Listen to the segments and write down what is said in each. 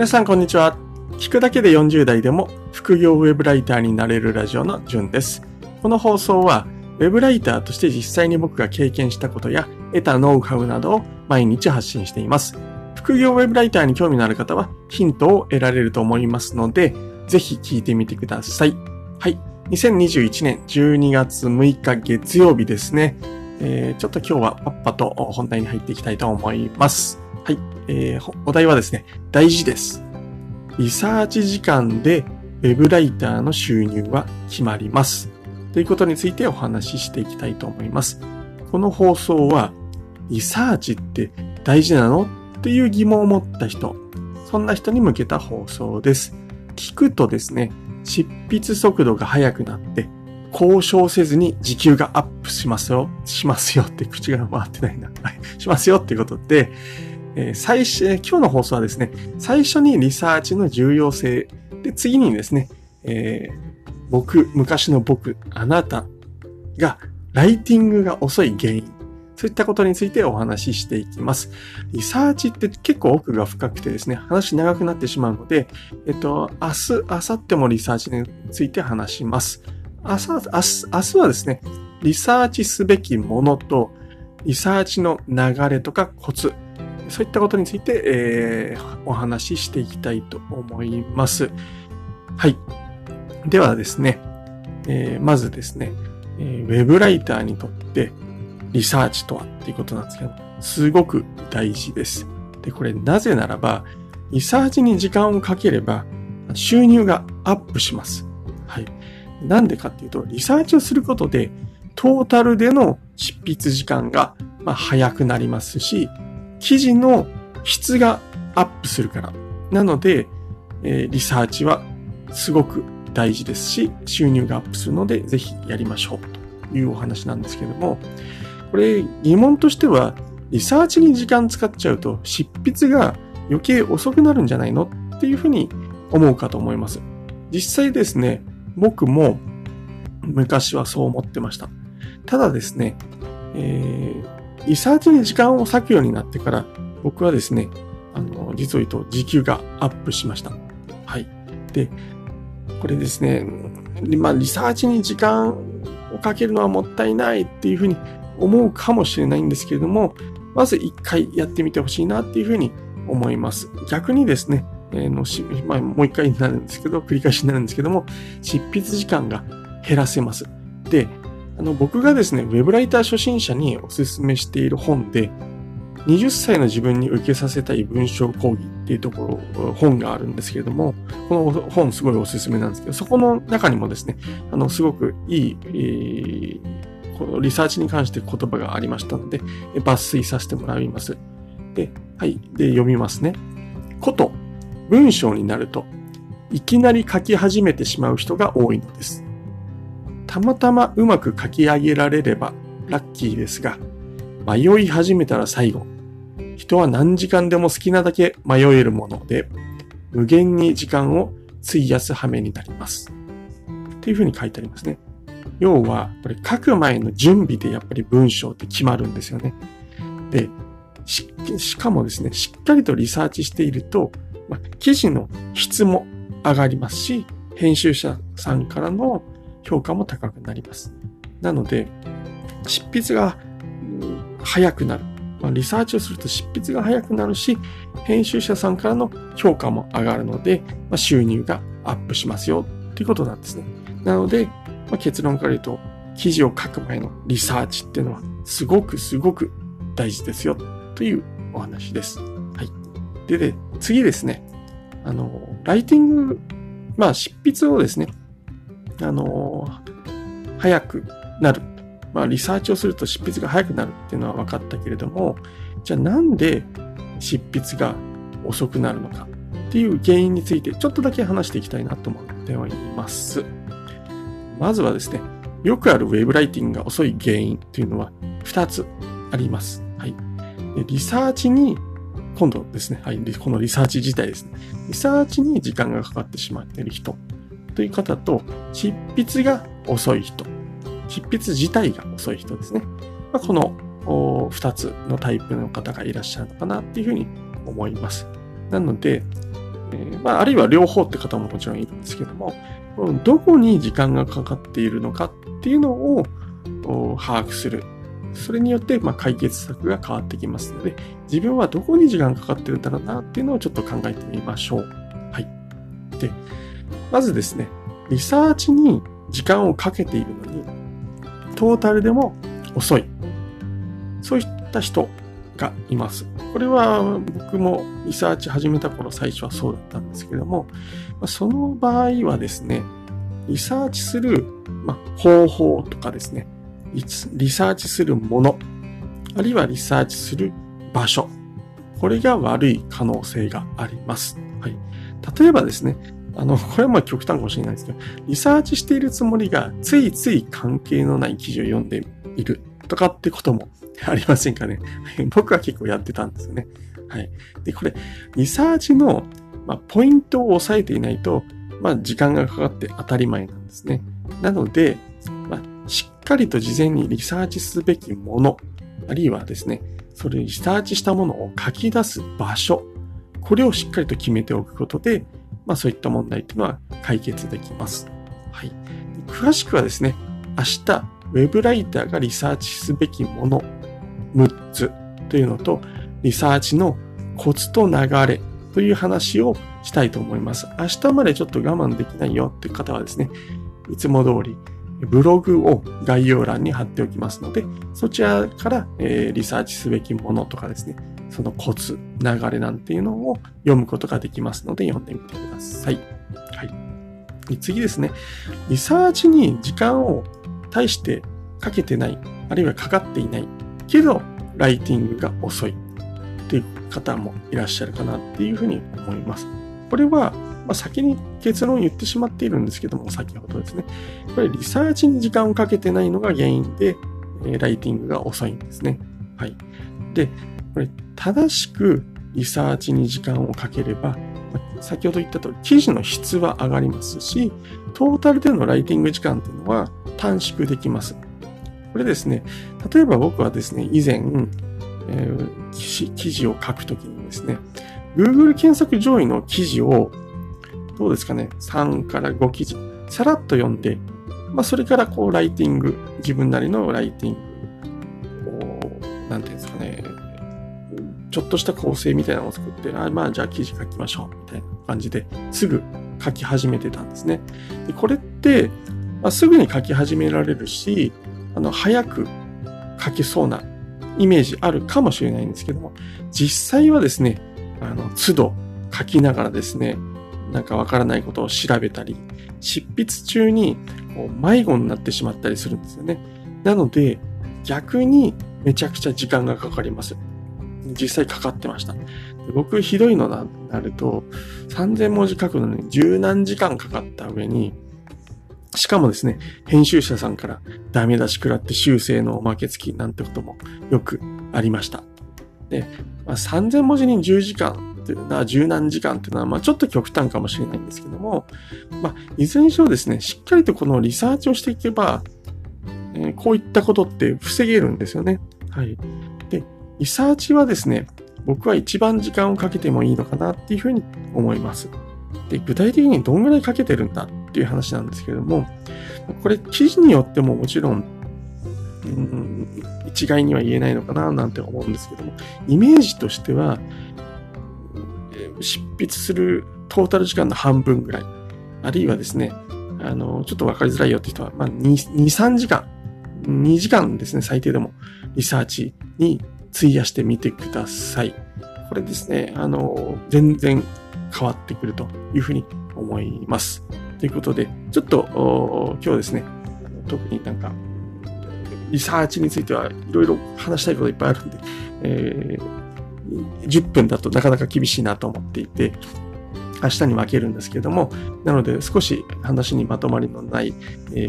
皆さんこんにちは。聞くだけで40代でも副業ウェブライターになれるラジオのじゅんです。この放送はウェブライターとして実際に僕が経験したことや得たノウハウなどを毎日発信しています。副業ウェブライターに興味のある方はヒントを得られると思いますので、ぜひ聞いてみてください。はい。2021年12月6日月曜日ですね。えー、ちょっと今日はパッパと本題に入っていきたいと思います。はい。えー、お題はですね、大事です。リサーチ時間で web ライターの収入は決まります。ということについてお話ししていきたいと思います。この放送は、リサーチって大事なの？っていう疑問を持った人、そんな人に向けた放送です。聞くとですね、執筆速度が速くなって、交渉せずに時給がアップしますよ、しますよって口が回ってないな。はい、しますよってことで、えー、最初、今日の放送はですね、最初にリサーチの重要性、で、次にですね、えー、僕、昔の僕、あなたが、ライティングが遅い原因、そういったことについてお話ししていきます。リサーチって結構奥が深くてですね、話長くなってしまうので、えっと、明日、明後日もリサーチについて話します。明日、明日、明日はですね、リサーチすべきものと、リサーチの流れとかコツ、そういったことについて、えー、お話ししていきたいと思います。はい。ではですね、えー、まずですね、えー、ウェブライターにとってリサーチとはっていうことなんですけど、すごく大事です。で、これなぜならば、リサーチに時間をかければ収入がアップします。はい。なんでかっていうと、リサーチをすることで、トータルでの執筆時間が、まあ、早くなりますし、記事の質がアップするから。なので、えー、リサーチはすごく大事ですし、収入がアップするので、ぜひやりましょうというお話なんですけども、これ疑問としては、リサーチに時間使っちゃうと執筆が余計遅くなるんじゃないのっていうふうに思うかと思います。実際ですね、僕も昔はそう思ってました。ただですね、えー、リサーチに時間を割くようになってから、僕はですね、あの、実を言うと時給がアップしました。はい。で、これですね、まあ、リサーチに時間をかけるのはもったいないっていうふうに思うかもしれないんですけれども、まず一回やってみてほしいなっていうふうに思います。逆にですね、えー、のし、まあ、もう一回になるんですけど、繰り返しになるんですけども、執筆時間が減らせます。で、あの、僕がですね、ウェブライター初心者にお勧めしている本で、20歳の自分に受けさせたい文章講義っていうところ、本があるんですけれども、この本すごいおすすめなんですけど、そこの中にもですね、あの、すごくいい、えー、このリサーチに関して言葉がありましたので、抜粋させてもらいます。で、はい。で、読みますね。こと、文章になると、いきなり書き始めてしまう人が多いのです。たまたまうまく書き上げられればラッキーですが、迷い始めたら最後。人は何時間でも好きなだけ迷えるもので、無限に時間を費やす羽目になります。っていうふうに書いてありますね。要は、これ書く前の準備でやっぱり文章って決まるんですよね。で、ししかもですね、しっかりとリサーチしていると、まあ、記事の質も上がりますし、編集者さんからの評価も高くなります。なので、執筆が早くなる。まあ、リサーチをすると執筆が早くなるし、編集者さんからの評価も上がるので、まあ、収入がアップしますよっていうことなんですね。なので、まあ、結論から言うと、記事を書く前のリサーチっていうのはすごくすごく大事ですよというお話です。はい。で、で、次ですね。あの、ライティング、まあ執筆をですね、あの、早くなるまあ、リサーチをすると執筆が早くなるっていうのは分かったけれども、じゃあなんで執筆が遅くなるのかっていう原因についてちょっとだけ話していきたいなと思っております。まずはですね、よくあるウェブライティングが遅い原因っていうのは2つあります。はい。リサーチに、今度ですね、はい、このリサーチ自体ですね。リサーチに時間がかかってしまっている人という方と、執筆が遅い人執筆自体が遅い人ですね。まあ、この2つのタイプの方がいらっしゃるのかなっていうふうに思います。なので、えー、まあ、あるいは両方って方ももちろんいるんですけども、どこに時間がかかっているのかっていうのを把握する。それによって、ま、解決策が変わってきますので、自分はどこに時間かかってるんだろうなっていうのをちょっと考えてみましょう。はい。で、まずですね、リサーチに時間をかけているのに、トータルでも遅い。そういった人がいます。これは僕もリサーチ始めた頃最初はそうだったんですけども、その場合はですね、リサーチする、方法とかですね、リサーチするもの、あるいはリサーチする場所、これが悪い可能性があります。はい。例えばですね、あの、これはまあ極端かもしれないですけど、リサーチしているつもりがついつい関係のない記事を読んでいるとかってこともありませんかね。僕は結構やってたんですよね。はい。で、これ、リサーチの、まあ、ポイントを押さえていないと、まあ、時間がかかって当たり前なんですね。なので、まあ、しっかりと事前にリサーチすべきもの、あるいはですね、それにリサーチしたものを書き出す場所、これをしっかりと決めておくことで、まあそういった問題っていうのは解決できます。はい。詳しくはですね、明日、ウェブライターがリサーチすべきもの6つというのと、リサーチのコツと流れという話をしたいと思います。明日までちょっと我慢できないよって方はですね、いつも通りブログを概要欄に貼っておきますので、そちらから、えー、リサーチすべきものとかですね、そのコツ、流れなんていうのを読むことができますので、読んでみてください。はい。次ですね、リサーチに時間を対してかけてない、あるいはかかっていないけど、ライティングが遅いっていう方もいらっしゃるかなっていうふうに思います。これは、まあ、先に結論を言ってしまっているんですけども、先ほどですね。これリサーチに時間をかけてないのが原因で、えライティングが遅いんですね。はい。で、これ正しくリサーチに時間をかければ、先ほど言った通り、記事の質は上がりますし、トータルでのライティング時間っていうのは短縮できます。これですね、例えば僕はですね、以前、えー、記事を書くときにですね、Google 検索上位の記事を、どうですかね、3から5記事、さらっと読んで、まあ、それからこう、ライティング、自分なりのライティングを、なんていうんですかね、ちょっとした構成みたいなのを作って、あまあ、じゃあ記事書きましょう、みたいな感じですぐ書き始めてたんですね。でこれって、まあ、すぐに書き始められるし、あの、早く書けそうなイメージあるかもしれないんですけども、実際はですね、あの、都度書きながらですね、なんかわからないことを調べたり、執筆中にこう迷子になってしまったりするんですよね。なので、逆にめちゃくちゃ時間がかかります。実際かかってました。僕ひどいのなると、3000文字書くのに十何時間かかった上に、しかもですね、編集者さんからダメ出し食らって修正のおまけ付きなんてこともよくありました。で、まあ、3000文字に10時間っていうのは、十何時間っていうのは、まあちょっと極端かもしれないんですけども、まあいずれにしろですね、しっかりとこのリサーチをしていけば、えー、こういったことって防げるんですよね。はい。リサーチはですね、僕は一番時間をかけてもいいのかなっていうふうに思います。で、具体的にどんぐらいかけてるんだっていう話なんですけれども、これ記事によってももちろん、うん、一概には言えないのかななんて思うんですけども、イメージとしては、執筆するトータル時間の半分ぐらい、あるいはですね、あの、ちょっとわかりづらいよって人は、まあ、2、2、3時間、2時間ですね、最低でも、リサーチに費やしてみてください。これですね、あの、全然変わってくるというふうに思います。ということで、ちょっと今日ですね、特になんか、リサーチについてはいろいろ話したいこといっぱいあるんで、えー、10分だとなかなか厳しいなと思っていて、明日に分けるんですけれども、なので少し話にまとまりのない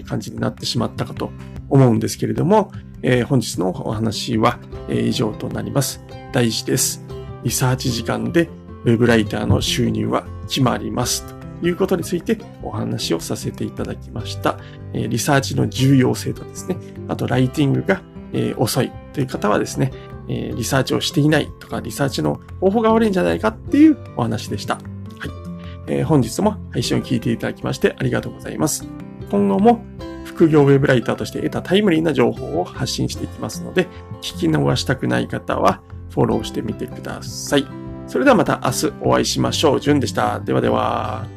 感じになってしまったかと思うんですけれども、えー、本日のお話はえ以上となります。大事です。リサーチ時間でウェブライターの収入は決まります。ということについてお話をさせていただきました。えリサーチの重要性とですね、あとライティングがえ遅いという方はですね、えリサーチをしていないとか、リサーチの方法が悪いんじゃないかっていうお話でした。はい。え、本日も配信を聞いていただきましてありがとうございます。今後も副業ウェブライターとして得たタイムリーな情報を発信していきますので、聞き逃したくない方はフォローしてみてください。それではまた明日お会いしましょう。じゅんでした。ではでは。